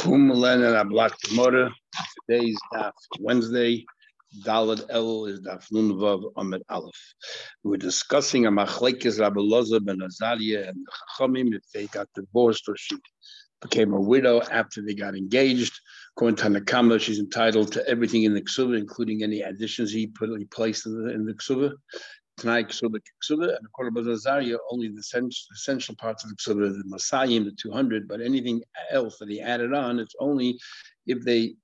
Today's daf Wednesday. Dalad El is daf Nunvav Ahmed Aleph. We're discussing a machlekes Rabbi ben Azaria and the Chachamim if they got divorced or she became a widow after they got engaged. According to Nakama, she's entitled to everything in the ksuba, including any additions he put he placed in the, in the. Tanai Ksuba, and according to Zaria, only the essential parts of the Ksuba, the Masayim, the 200, but anything else that he added on, it's only if they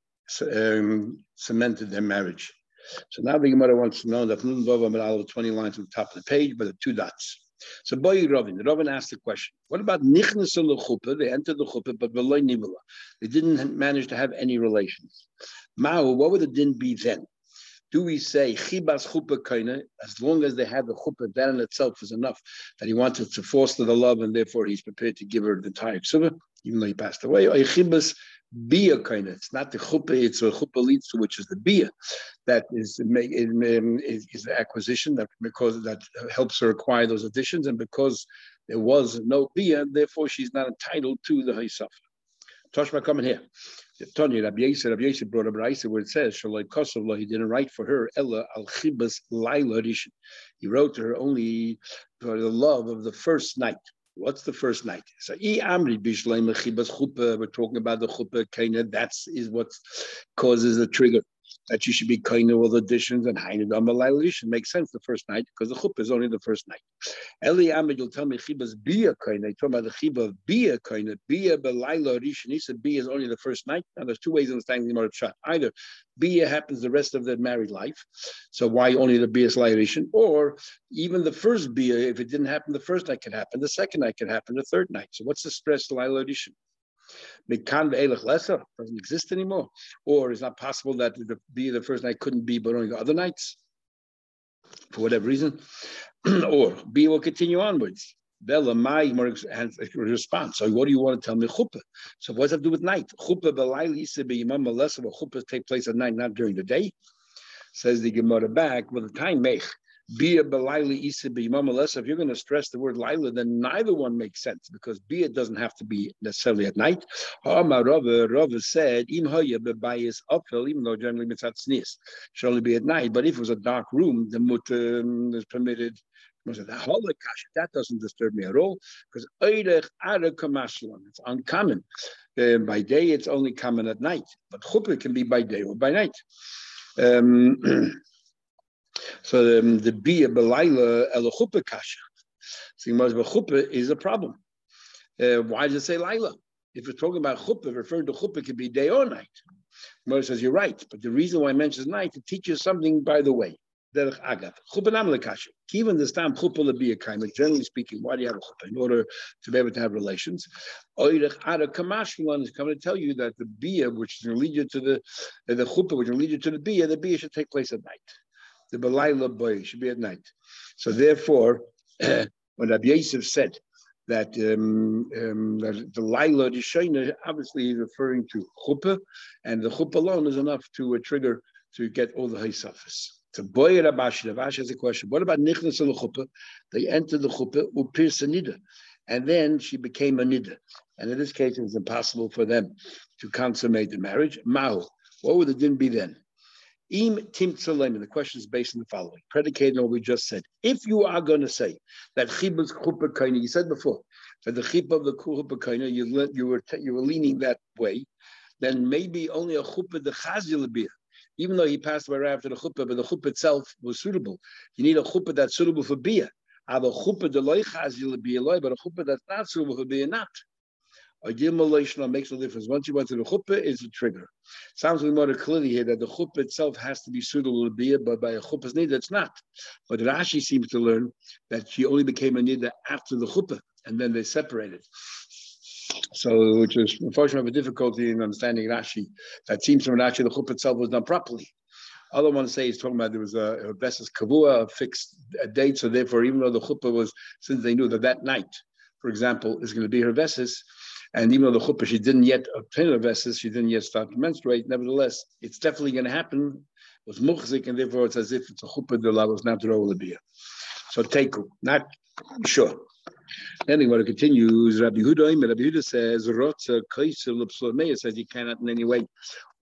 um, cemented their marriage. So now the Gemara wants to know that Nun Vava 20 lines on the top of the page, but the two dots. So Boy Rovin, the Rovin asked the question, what about Nichnas chuppah? They entered the chuppah, but Veloy Nivula. They didn't manage to have any relations. Mao, what would the din be then? Do we say chibas as long as they had the chuppah, that in itself is enough that he wanted to foster the love and therefore he's prepared to give her the entire ksuba, even though he passed away. Or chibas bia kaina. It's not the chuppah; it's a chuppah leads to which is the bia that is is, is the acquisition that because that helps her acquire those additions, and because there was no bia, therefore she's not entitled to the haisafa. Toshma coming here. Tony Rabbi Yisrael, Rabbi Yisrael brought up Raisa where it says Shalai Kosovla, he didn't write for her Ella al Chibas Laila. He wrote to her only for the love of the first night. What's the first night? So I amri bishleim chibas chuppah. we're talking about the chuppah, that's is what causes the trigger that you should be kind of all the additions and hide it on the should make sense the first night because the chuppah is only the first night. Eli Ahmed, you'll tell me chibas be bia kind. They talk about the chiba of bia kind. Belayla rishon. He said bia is only the first night. Now there's two ways of understanding the Gemara shot. Either bia happens the rest of their married life, so why only the bia is? Or even the first bia, if it didn't happen the first night, could happen. The second night could happen. The third night. So what's the stress layla rishon? Mekan ve'elech lesser doesn't exist anymore, or it's not possible that the be the first night couldn't be, but only the other nights for whatever reason, or B will continue onwards. Bella my a response. So what do you want to tell me? Chuppah. So what does that do with night? Chuppah belayli imam malesa. Chuppah take place at night, not during the day. Says the Gemara back. Well, the time mech Bia belayli isa If you're going to stress the word laila, then neither one makes sense because bia doesn't have to be necessarily at night. Rava, Rava said, im bebayis uphill, even though generally mitzat snis should only be at night. But if it was a dark room, the mut um, is permitted. That doesn't disturb me at all because it's uncommon. Uh, by day, it's only common at night, but chuppah can be by day or by night. Um, So um, the bia belayla elachupa kasha. So chuppah is a problem. Uh, why does it say laila? If we're talking about chuppah, referring to chuppah could be day or night. Gemara says you're right, but the reason why I mentions night it teaches something by the way. Derech agav chuppah nam. Even this time chuppah. Generally speaking, why do you have a chuppah in order to be able to have relations? Oirech ada kamashkilan is coming to tell you that the bia, which is going to lead you to the the chuppah, which to lead you to the bia, the bia should take place at night the Belayla boy should be at night. So therefore, when Rabbi Yosef said that, um, um, that the Laila Rishona obviously is referring to chuppah, and the chuppah alone is enough to uh, trigger to get all the Haysafis. So boy Rabash, Rabash has a question. What about Nichnas al chuppah? They entered the chuppah upir nida, and then she became a nida. And in this case, it was impossible for them to consummate the marriage. Mao, what would the din be then? Im tim the question is based on the following, predicated on what we just said. If you are going to say that chibas chuppah kaina, you said before that the chip of the chuppah kaina, you, you were you were leaning that way, then maybe only a chuppah the chazil. Even though he passed away right after the chuppah, but the chuppah itself was suitable. You need a chuppah that's suitable for beer. Have a chuppah the loy chazil loy, but a chuppah that's not suitable for beer not. A Gimel makes no difference. Once you went to the chuppah, it's a trigger. Sounds like more clearly here that the chuppah itself has to be suitable to be, but by a chuppah's nida, it's not. But Rashi seems to learn that she only became a nida after the chuppah, and then they separated. So, which is unfortunately a difficulty in understanding Rashi. That seems from Rashi the chuppah itself was done properly. Other ones say he's talking about there was a, a Kavua, fixed a date, so therefore, even though the chuppah was, since they knew that that night, for example, is going to be her Besses, and even though the chuppah, she didn't yet obtain a vesses, she didn't yet start to menstruate, nevertheless, it's definitely going to happen. It was muchzik, and therefore it's as if it's a chuppah the was not beer. So teku, not sure. Then the continues. Rabbi Huda, Rabbi Huda says, "Rotza kaisel says you cannot in any way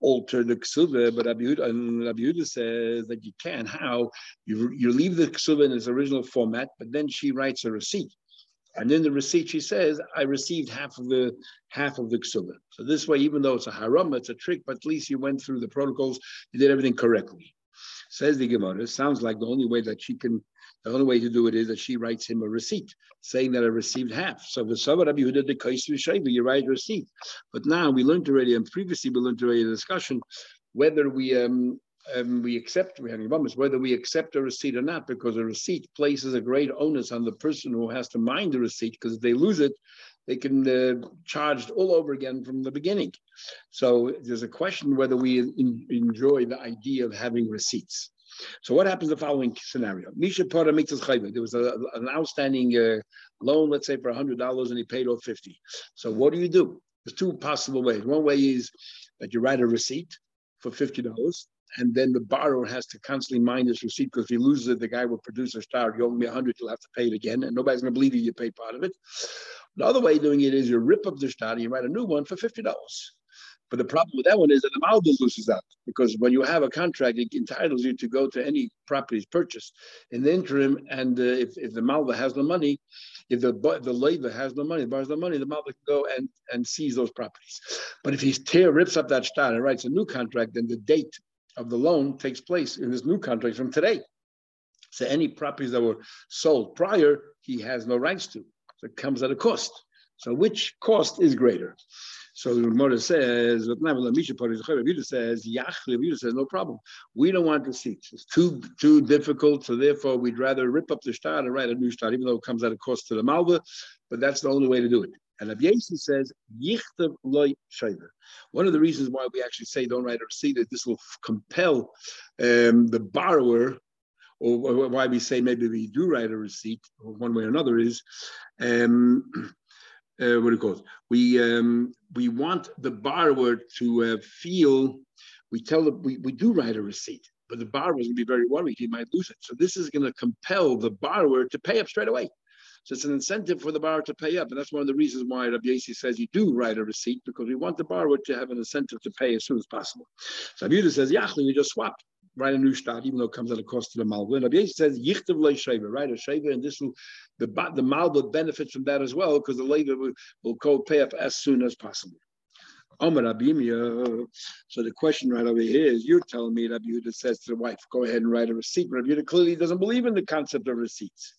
alter the ksuva, but Rabbi and Rabbi Yehuda says that you can. How you you leave the ksuva in its original format, but then she writes a receipt, and in the receipt she says, "I received half of the half of the ksuva." So this way, even though it's a haram, it's a trick, but at least you went through the protocols, you did everything correctly. Says the Gemara, sounds like the only way that she can the only way to do it is that she writes him a receipt saying that I received half. So the Rabbi Yehuda the you write a receipt. But now we learned already, and previously we learned already a discussion whether we um, um, we accept we have whether we accept a receipt or not, because a receipt places a great onus on the person who has to mind the receipt, because if they lose it, they can uh, charged all over again from the beginning. So there's a question whether we in, enjoy the idea of having receipts. So what happens the following scenario? Misha Pora There was a, an outstanding uh, loan, let's say for $100, and he paid off 50. So what do you do? There's two possible ways. One way is that you write a receipt for $50, and then the borrower has to constantly mind his receipt because if he loses it, the guy will produce a star. You owe me 100, you'll have to pay it again, and nobody's going to believe you, you paid part of it. The other way of doing it is you rip up the star and you write a new one for $50. But the problem with that one is that the Malbus loses out because when you have a contract, it entitles you to go to any properties purchased in the interim. And uh, if, if the Malva has no money, if the the labor has no money, borrows no money, the Malva can go and, and seize those properties. But if he tear rips up that start and writes a new contract, then the date of the loan takes place in this new contract from today. So any properties that were sold prior, he has no rights to. So it comes at a cost. So which cost is greater? So the Gemara says, Rabbi says, Yach, says, no problem. We don't want the seats. It's too too difficult, so therefore we'd rather rip up the star and write a new star, even though it comes at a cost to the Malva, but that's the only way to do it. And Rabbi Yasi says, Yichtav loy shayver. One of the reasons why we actually say don't write a receipt is this will compel um, the borrower or why we say maybe we do write a receipt, one way or another, is um, uh, what it? We um, we want the borrower to uh, feel. We tell them we, we do write a receipt, but the borrower is going to be very worried he might lose it. So this is going to compel the borrower to pay up straight away. So it's an incentive for the borrower to pay up, and that's one of the reasons why Rabbi Yasi says you do write a receipt because we want the borrower to have an incentive to pay as soon as possible. So Rabbi says, "Yachli, we just swap." write a new start, even though it comes at a cost to the Malva. And Rabbi says, Yichtav le Sheva, write a Sheva, and this will, the, the Malva benefits from that as well, because the labor will, will go pay up as soon as possible. So the question right over here is, you're telling me Rabbi Yehuda says to the wife, go ahead and write a receipt. Rabbi Yehuda clearly doesn't believe in the concept of receipts.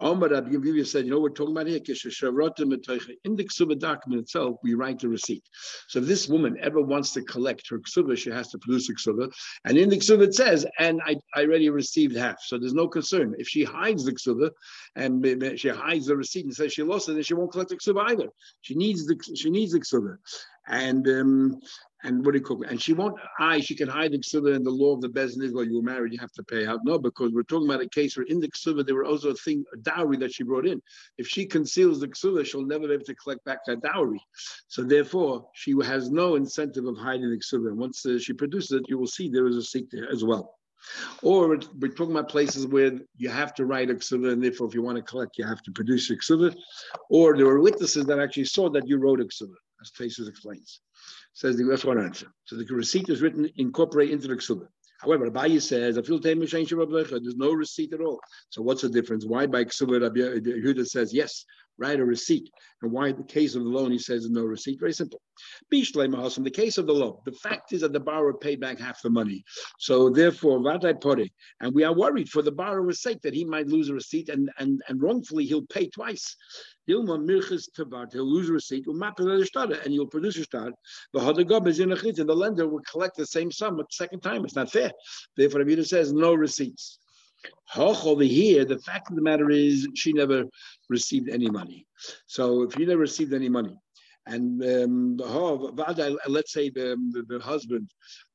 Omar Rabbi said, you know, we're talking about here, in the ksuba document itself, we write the receipt. So if this woman ever wants to collect her ksuba, she has to produce a ksuba. And in the ksuba it says, and I, I already received half. So there's no concern. If she hides the ksuba and she hides the receipt and says she lost it, then she won't collect the ksuba either. She needs the she needs the ksuba. And um, and what do you call it? And she won't I, she can hide the ksuba in the law of the business. Well, you were married, you have to pay out. No, because we're talking about a case where in the ksuba there were also a thing, a dowry that she brought in. If she conceals the ksuba, she'll never be able to collect back that dowry. So therefore, she has no incentive of hiding the ksuba. And once uh, she produces it, you will see there is a seat there as well. Or we're talking about places where you have to write a ksuba, and therefore, if you want to collect, you have to produce a ksuba. Or there were witnesses that actually saw that you wrote a ksuba, as Tesis explains. Says the that's one answer. So the receipt is written incorporate into the ksuba. However, Abaye says, there's no receipt at all. So what's the difference? Why by ksuba Yehuda says yes, write a receipt. And why the case of the loan he says no receipt? Very simple. In the case of the loan, the fact is that the borrower paid back half the money. So therefore, vadai pore, and we are worried for the borrower's sake that he might lose a receipt and, and, and wrongfully he'll pay twice. Tavat, he'll lose a receipt, and you'll produce a start. The lender will collect the same sum the second time. It's not fair. Therefore, Rabbi says no receipts. Over here, the fact of the matter is she never received any money. So if you never received any money, and um, let's say the, the, the husband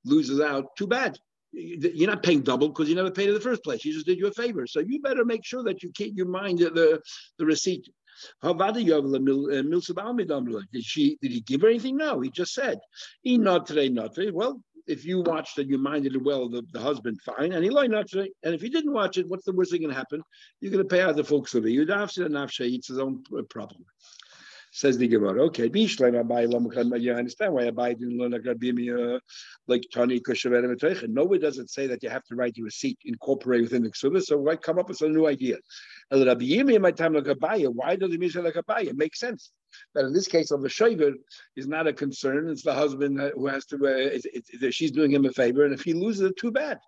loses out, too bad you're not paying double because you never paid in the first place. He just did you a favor. So you better make sure that you keep your mind the, the receipt. Uh, did she did he give her anything? No, he just said, he not today, not today. Well, if you watched and you minded it well, the, the husband, fine. And he lied not to. And if you didn't watch it, what's the worst thing can happen? You're going to pay out the folks of it. You it's his own uh, problem. Says the Gemara, okay, you understand why Abai didn't learn like Rabbi like Tani Kushavet Nowhere does it say that you have to write your receipt incorporate within the Ksubah, so why come up with a new idea? Rabbi Yimi my time like Abaya, why does it mean like Abaya? It makes sense. But in this case of the shaver is not a concern. It's the husband who has to, uh, it, it, it, she's doing him a favor, and if he loses it, too bad.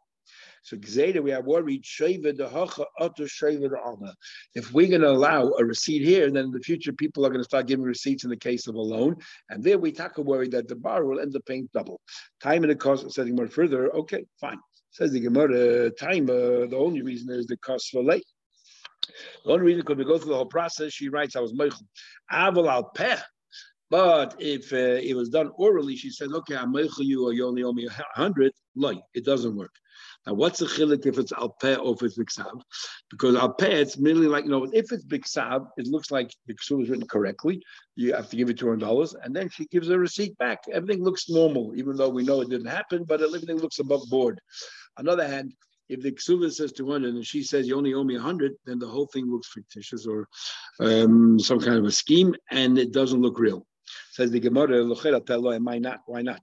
So Gzeda, we are worried, the Hacha Otter the Alma. If we're going to allow a receipt here, then in the future people are going to start giving receipts in the case of a loan. And there we talk worry that the borrower will end up paying double. Time and the cost, of setting more further, okay, fine. Says the Gemara, time, uh, the only reason is the cost for late. The only reason, could we go through the whole process, she writes, I was Meichel. Aval al peh. But if uh, it was done orally, she said, okay, I'm Meichel you, or you only owe me a hundred, like, it doesn't work. Now, what's the chilik if it's alpeh or if it's biksav? Because alpeh, it's merely like, you know, if it's biksav, it looks like ksul is written correctly. You have to give it $200, and then she gives a receipt back. Everything looks normal, even though we know it didn't happen, but everything looks above board. On the other hand, if the ksuva says 200 and she says you only owe me 100, then the whole thing looks fictitious or um, some kind of a scheme, and it doesn't look real. Says the Gemara, why not? Why not?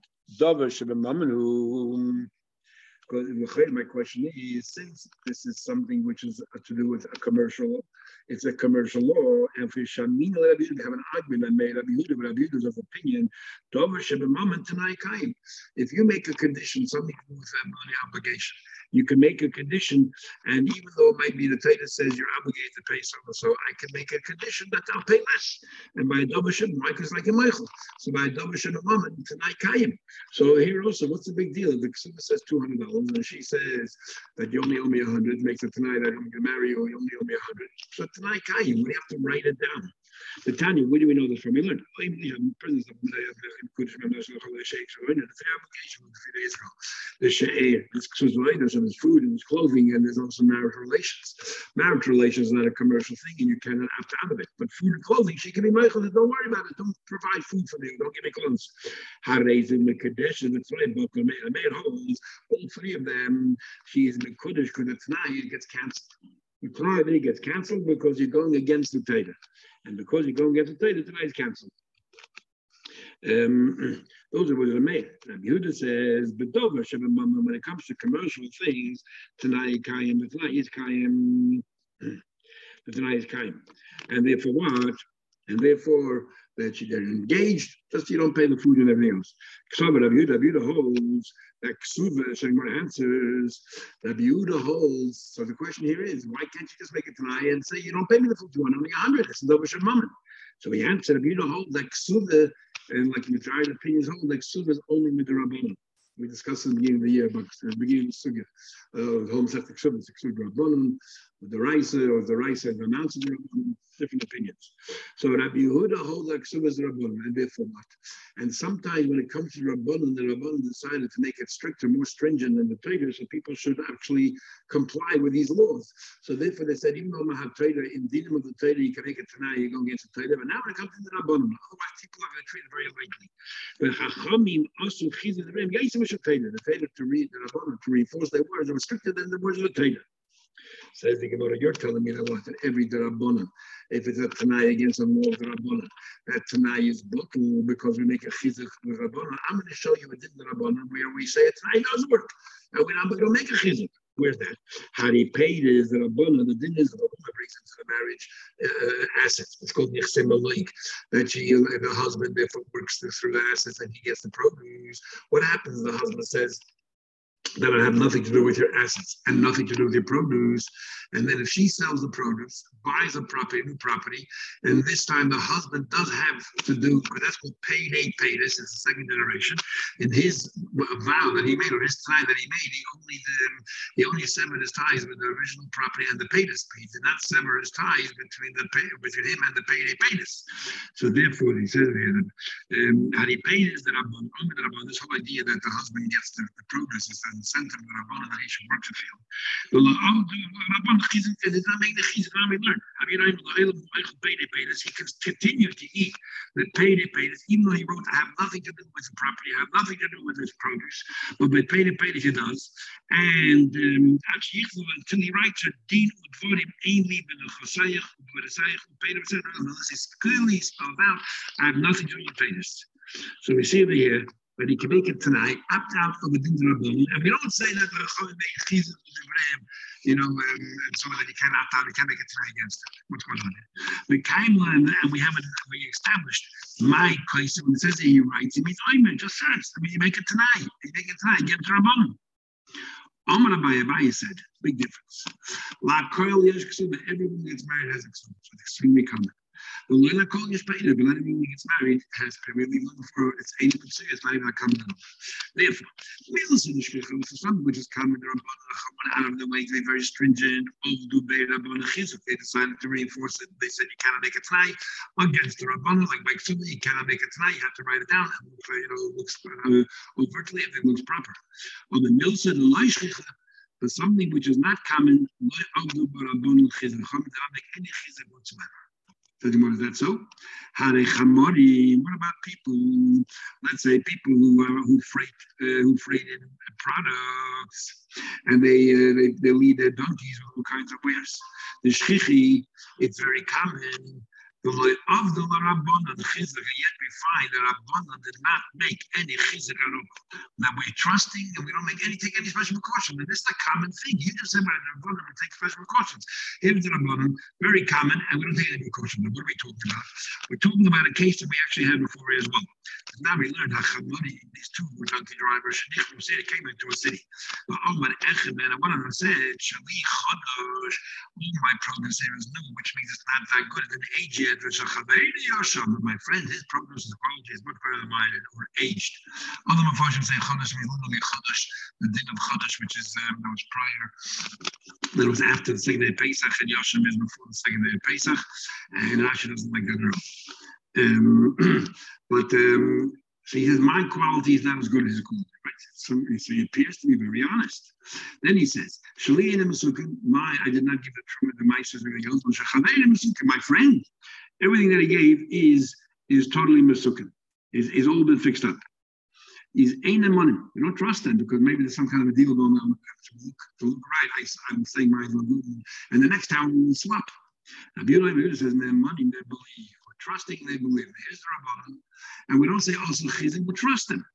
my question is, since this is something which is to do with a commercial, it's a commercial law, and for Shamin Rabbi have an argument I made Rabbi Yehuda, Rabbi Yehuda's of opinion, if you make a condition, something with a money obligation, you can make a condition, and even though it might be the Torah says you're obligated to pay something, so I can make a condition that I'll pay less. And by a double Mike is like a Michael. So by a double a woman, tonight Kayim. So here also, what's the big deal? The Ksuma says $200, and she says that you only owe me 100 makes it tonight I don't get married, or you only owe me 100 So tonight Kayim, we have to write it down. The Tanya, where do we know this from? We learned. Uh, the She'er, there's food and his clothing and there's also marital relations. Marital relations is not a commercial thing and you cannot opt out of it. But food and clothing, she can be Michael. Don't worry about it. Don't provide food for me. Don't give me clothes. Harezim Mekadesh and the Tzray book, the maid holds all three of them. She is Mekudesh because the It gets cancelled. The Tanai gets cancelled because you're going against the Torah. And because you're going against the Torah, tonight is cancelled. Um, those are what are made. Rabbi Yehuda says, "Bedover when it comes to commercial things, tonight kayim, the tonight is kayim, the tonight is kayim, and therefore what? And therefore that they're engaged, just you don't pay the food and everything else. Rabbi Yehuda, Rabbi Yehuda holds that ksuva, more answers. Rabbi Yehuda holds. So the question here is, why can't you just make it tonight and say you don't pay me the food you want only a hundred? It's a double moment. So he answered, Rabbi Yehuda holds that ksuva and like Midrash opinions hold like Suva is only midrabanan. We discussed in the beginning of the year, but the beginning of the Sugya, uh, the homosexual Suva, the Suga Rabbanan, the Raisa, or the Raisa announces the Rabbanan, different opinions. So Rabbi Yehuda holds like Subas Rabbanan, and therefore not. And sometimes when it comes to Rabbanan, the Rabbanan decided to make it stricter, more stringent than the Torah, so people should actually comply with these laws. So therefore they said, even though have Torah, in dinim of the Torah, you can make it tonight, you're going against the Torah. But now when it comes to the Rabbanan, otherwise people are going to it very lightly. But Chachamim also chizah the Rebbe, the Torah to read the Rabbanan, to reinforce their words, are stricter than the words of the Torah. Says the Gemara, you're telling me that that every Darabonim, if it's a Tanai against a law of Darabonim, that Tanai is blocking because we make a chizuk with Rabbanon. I'm going to show you a din Rabbanon where we say a Tanai does work, and we're not going to make a chizuk. Where's that? How he paid is the Rabbanon, the din is the woman brings into the marriage uh, assets. It's called Nichse Malik, that she, the husband therefore works through the assets and he gets the produce. What happens? The husband says, that would have nothing to do with your assets and nothing to do with your produce. And then if she sells the produce, buys a property, new property, and this time the husband does have to do, that's called payday payday, it's the second generation. In his vow that he made, or his tie that he made, he only um, he only severed his ties with the original property and the payday. He did not sever his ties between the pay, between him and the payday payday. So therefore, he says here that um, had he paid his the Rabban, this whole idea that the husband gets the, the produce and incentive the Rabbanan that he should work. The Rabbanan Chizim did not make the Chizim Rami learn. Have you know, he can continue to eat the Pede Pedes, even though he wrote to have nothing to do with the property, I have nothing to do with his produce, but with Pede Pedes he does. And um, until he writes a Din Udvorim Ainli Ben Chosayach, Udvorisayach, Pede This is clearly spelled out. I have nothing to do with Pedes. So we see over here that he can make it tonight, opt out of the Din And we don't say that the Chachamim make chizuk Ibrahim, you know, um, so that he can opt out, he can make it tonight against it. What's going on here? We came and we have it, we established my place. When it says that he writes, he means Oymer, just says. I mean, you make it tonight. You make it tonight, get to Rabbanim. Omar Abaye Abaye said, big difference. La Koil Yesh everyone gets married has a Ksum. So it's extremely common. The Lila Kol Yishpaida, but anyone who gets married has primarily looking for its age of six, it's not even a common Therefore, Milas in the Shrichim, for something which is common, the Rabban out of the way, they very stringent, Ovdu Bey Rabban Chizuk, they decided to reinforce it. They said you cannot make it tonight against the Rabban, like Mike Suda, you cannot make it tonight, you have to write it down, and you know, it looks uh, overtly if it looks proper. On the Milsa, the Leishrichim, but something which is not common, don't make any chizuk whatsoever. The Gemara, is that so? Chamori. What about people? Let's say people who are who freight uh, who freighted products, and they, uh, they they lead their donkeys with all kinds of wares. The shchichi, it's very common of the Rabbanan chizuk, yet we find that Rabbanan did not make any chizuk all. Now we're trusting and we don't make any take any special precaution. And this is a common thing. You just said about Rabbanan we take special precautions. Here the Rabbanan, very common, and we don't take any precaution. What are we talking about? We're talking about a case that we actually had before as well. Now we learned how Chamari, these two donkey drivers, Shanichim said came into a city. But Omar Echem, and one of them said, Shali Chodosh, all my progress here is new, which means it's not that good. It's an age yet. But my friend, his progress prognosis quality is much better than mine and or aged. Other Mepharshim say Chodesh means literally Chodesh, the din of Chodesh, which is um, that was prior, that was after the second day of Pesach, and Yoshem is before the second day of Pesach, and Asher doesn't like that girl. Um, but um, so he says, my quality is not as good as his quality. Right? So, so he appears to be very honest. Then he says, my, I did not give the truth, the or anything else, my friend, everything that he gave is is totally masukin. Is, is all been fixed up. He's ain't money. You don't trust them because maybe there's some kind of a deal going on to look, to look right. I, am saying my and the next time we will swap. Now, Abiyah says, "Man, money, they believe. Trusting, they believe." Here's the Rabbanon. And we don't say oh, also chizik, we trust him.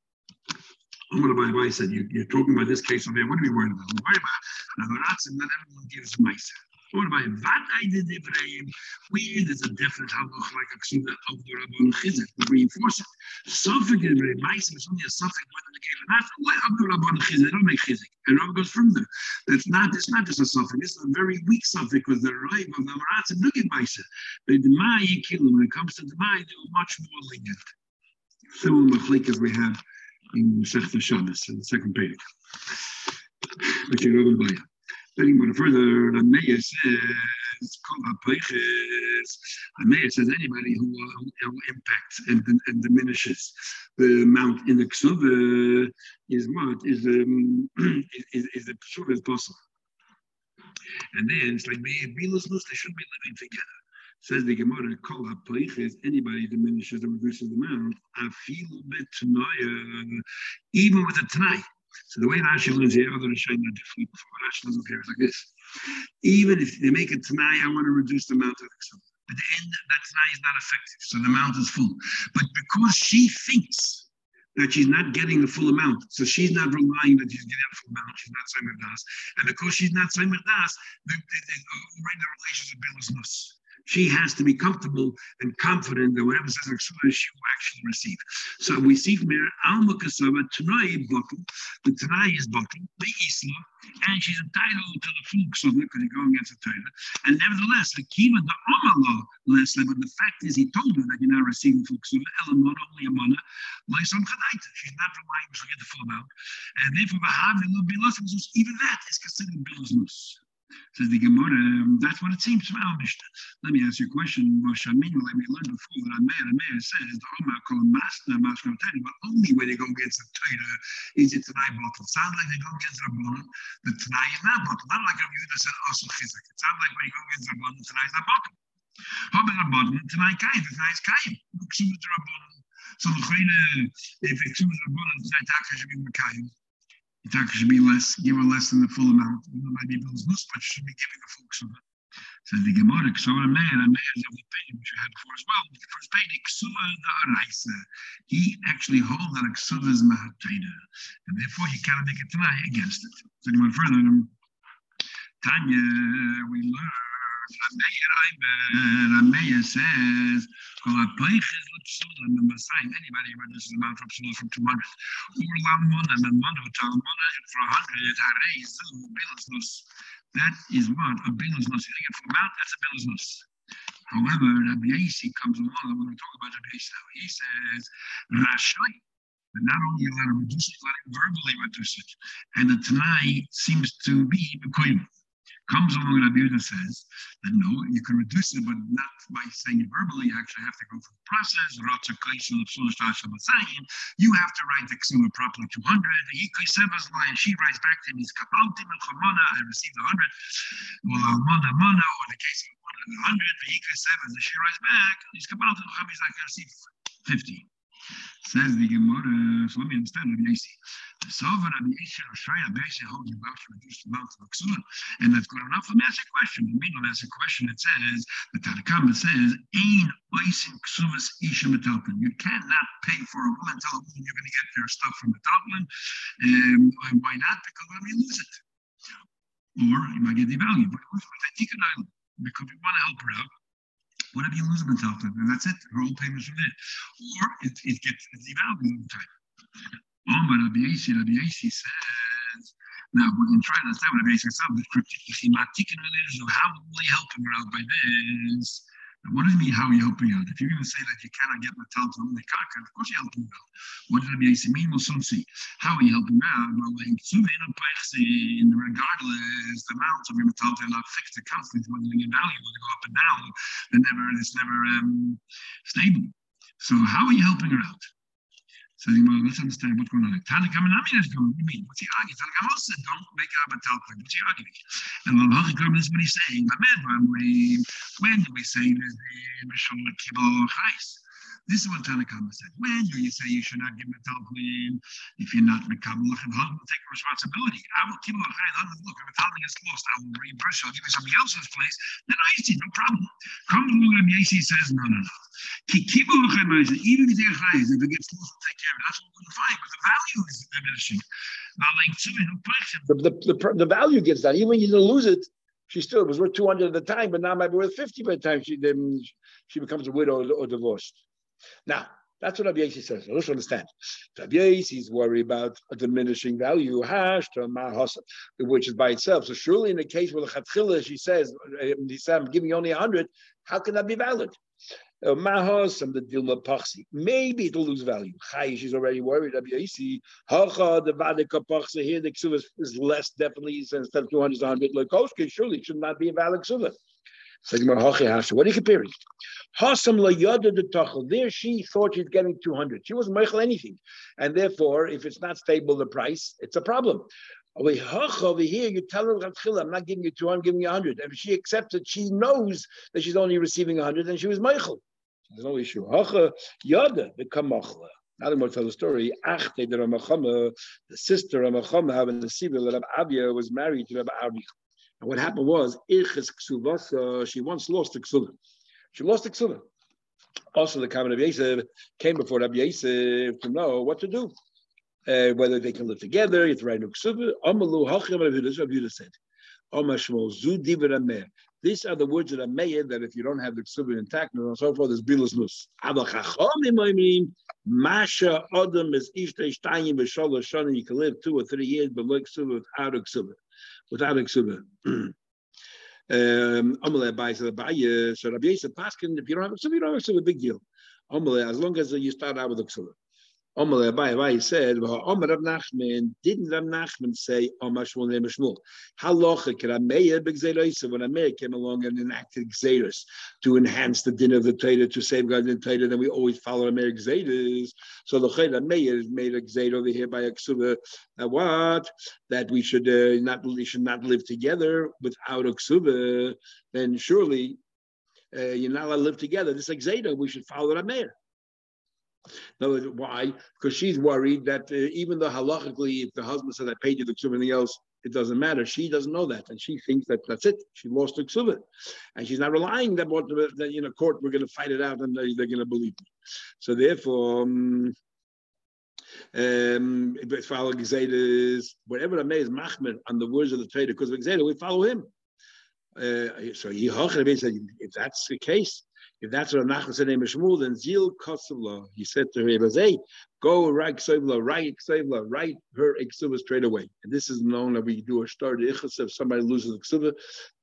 Umar Abai said, you, are talking about this case over here. What are we worried about? We're worried about Navaratz and not everyone gives a mice. What about Vat I did Ibrahim? Where there's a definite halach like a ksuda of the Rabban Chizik, we reinforce it. Suffolk Ibrahim, mice is only a suffix whether they gave it not. What of the Rabban Chizik? Don't make Chizik. And Rabban goes further. That's not, it's not just a suffix, it's a very weak suffix because the Raib of Navaratz and look at mice. But the Mai when it comes to the Mai, they were much more lenient similar machlikas we have in Sechta Shabbos, in the second page. You know by. Then further, Ameya says, Ameya says anybody who, uh, who impacts and, and, diminishes the amount in the ksuva is what is um, is, is the psur as possible. And then it's like, be they shouldn't be living together. Says the Gemara, Kol is anybody diminishes or reduces the amount, I feel a bit tonight, even with a tonight. So the way Rashi learns here, other Rishonim are different Rashi doesn't care like this. Even if they make it tonight, I want to reduce the amount of the But the end, that tonight is not effective, so the amount is full. But because she thinks that she's not getting the full amount. So she's not relying that she's getting the full amount. She's not Saimir Das. And because she's not Saimir Das, the, the, relationship is nus she has to be comfortable and confident that whatever says she will actually receive. So we see from here, Alma Kasava, Tanai buckle, the Tanai is buckle, the Isla, and she's entitled to the full Ksava because you go against the Torah. And nevertheless, the Kiva, the Amala, Leslie, but the fact is he told her that you're not receiving full Ksava, Elamona, only Amana, Lysom Chadaita. She's not relying to get the full amount. And therefore, be lost, even that is considered Bilosnus. Says the Gemara, um, that's what it seems from our Mishnah. Let me ask you a question. Moshe Aminu, like we learned before, that Ameir, Ameir says, the Omar call him Masna, Masna but only when they go against the Torah is it Tanai bottle. Sounds like they go against Rabbanon, the Tanai is not bottle. Not like Rabbi Yehuda said, also Chizak. It sounds like when you go against Rabbanon, the Tanai is not bottle. Hobbit Rabbanon, Tanai Kain, the Tanai is Kain. Ksubit Rabbanon. So the if it's Rabbanon, the Tanai Taka should be Mekayim. It should be less, give her less than the full amount. It might be bills nus, but should be giving the full ksuba. Says the Gemara, ksuba a man, a man is of the pain, which you had before as well. The first pain, the araisa. He actually holds that ksuba is mahataina, and therefore he cannot make a tonight against it. So anyone further, Tanya, we learn. Rameya says, Anybody who reduces the amount from Psula from 200. Or Lamona, Mamona, Talmona, for 100, Hare, Bilasnus. That is what? A Bilasnus. You get for amount, that's a Bilasnus. However, Rabbi Yasi comes along, when we talk about Rabbi Yasi now, he says, Rashai. But not only let him reduce it, let him verbally reduce it. And the Tanai seems to be Bekoyim comes along Rabbi Yehuda says that no, you can reduce it, but not by saying it verbally. You actually have to go through the process. You have to write the ksula properly 200. And she writes back to him, he's kabaltim and chamana, I received 100. Well, mana, or the case of 100, and she writes back, he's kabaltim, he's like, I received 50. Says the Gemara, so let me understand Rabbi. The Sovereign Rabbi Yasi Roshaya basically holds you about to reduce the amount of Aksula. And that's good enough. Let me ask a question. The meaning ask a question. It says, the Tanakama says, Ain Oisin Ksuvas Isha Metalpin. You cannot pay for a woman, woman you're going to get their stuff from Metalpin. Um, and why not? Because let me lose it. Or you might get devalued. But because we want to help her out whatever you lose them until and that's it. Her old payments from it. Or it, it gets devalued over time. Oh, but Rabbi Yasi, Rabbi says, now we can try to understand what Rabbi cryptic, you see, how will we help him out by this? What does it mean how are you helping out? If you're going to say that you cannot get metal to the kaka, of course you're helping out. What does it mean? How are you helping out? Regardless, the amount of your metal are not fixed, they're constantly in value, will go up and down. They're never, it's never um, stable. So how are you helping her out? So well, let's understand what's going on. Tana Kamanami is going, do mean? What's he arguing? Tana Kamal said, don't make up a talk. What's he arguing? And the Halacha Kaman is what he's saying. But when do we say that the Mishal Kibble Chais? This is what Tanakama said. When you say you should not give talmud if you're not Mekabel Lachem? will take responsibility. I will keep Lachem. Look, if talmud gets lost, I will reimburse you. I'll give you somebody else's place. Then I see no problem. Come along Yasi says, no, no, no. Even if if it gets lost, we'll take care of it. That's what we're going to find. But the value is diminishing. The, the, the, the value gets down. Even when you lose it, she still was worth 200 at the time, but now might be worth 50 by the time she then she becomes a widow or divorced. Now, that's what Rabbi Yasi says. Let's understand. Rabbi Yasi is worried about a diminishing value, hash to which is by itself. So surely in the case where the Chatchila, she says, I'm giving you only 100, how can that be valid? Uh, mahos and the dilma pachsi. Maybe it'll lose value. Chai, she's already worried. Rabbi Yasi, hacha the vadika pachsi here. The ksuva is less definitely instead of 200 100. Like surely it should not be a valid ksuva. What are you comparing? There she thought she's getting 200. She wasn't meichel anything. And therefore, if it's not stable, the price, it's a problem. Over here, you tell her, I'm not giving you 200, I'm giving you 100. And if she accepts it, she knows that she's only receiving 100 and she was meichel. There's no issue. Yada the kamachla. Now the more tell the story. Achte the Ramachama, the sister Ramachama, having the Sibir, Rabbi Abia was married to Rabbi Arich. And what happened was, she once lost the ksuva. She lost the ksuva. Also, the Kamen of Yosef came before Rabbi Yosef to know what to do. Uh, whether they can live together, write no ksuva. Amalu hachim Rabbi said. These are the words that are made that if you don't have the ksuba intact and so forth, there's bilus nus. Masha Adam is Ishtay Shtayim B'Shalosh Shana. You can live two or three years, but like ksuba without a ksuba without a exuber. Um, if you don't have a you don't have a big deal. As long as you start out with a Omar Abai said, Omar Rav Nachman, didn't Rav Nachman say, Omar Shmuel Neme Shmuel? Halacha, can Ameya b'gzeiros? When Ameya came along and enacted gzeiros to enhance the din of the Torah, to safeguard the Torah, then we always follow Ameya gzeiros. So the Chayla Ameya is made a over here by a ksuba. What? That we should uh, not we should not live together without a ksuba. Then surely uh, you're not allowed to live together. This is like we should follow Ameya. No, why? Because she's worried that uh, even though halachically, if the husband says I paid you the something else, it doesn't matter. She doesn't know that, and she thinks that that's it. She lost the ksuba, and she's not relying that what that in a court we're going to fight it out and they, are going to believe me. So therefore. Um, um, follow is whatever the is machmer on the words of the trader, because of Gzeda, we follow him. Uh, so he said, if that's the case, if that's what Nachman said, Shmuel, then Zil Kosovla, he said to her, hey, go write Ksevla, write Ksevla, write her Iksuba straight away. And this is known that we do a start Ichas. If somebody loses a Iksuba,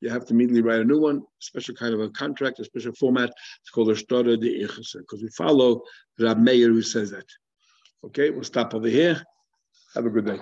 you have to immediately write a new one, special kind of a contract, a special format. It's called a start de Ichas, because we follow Rab Meir who says that. Okay, we'll stop over here. Have a good day.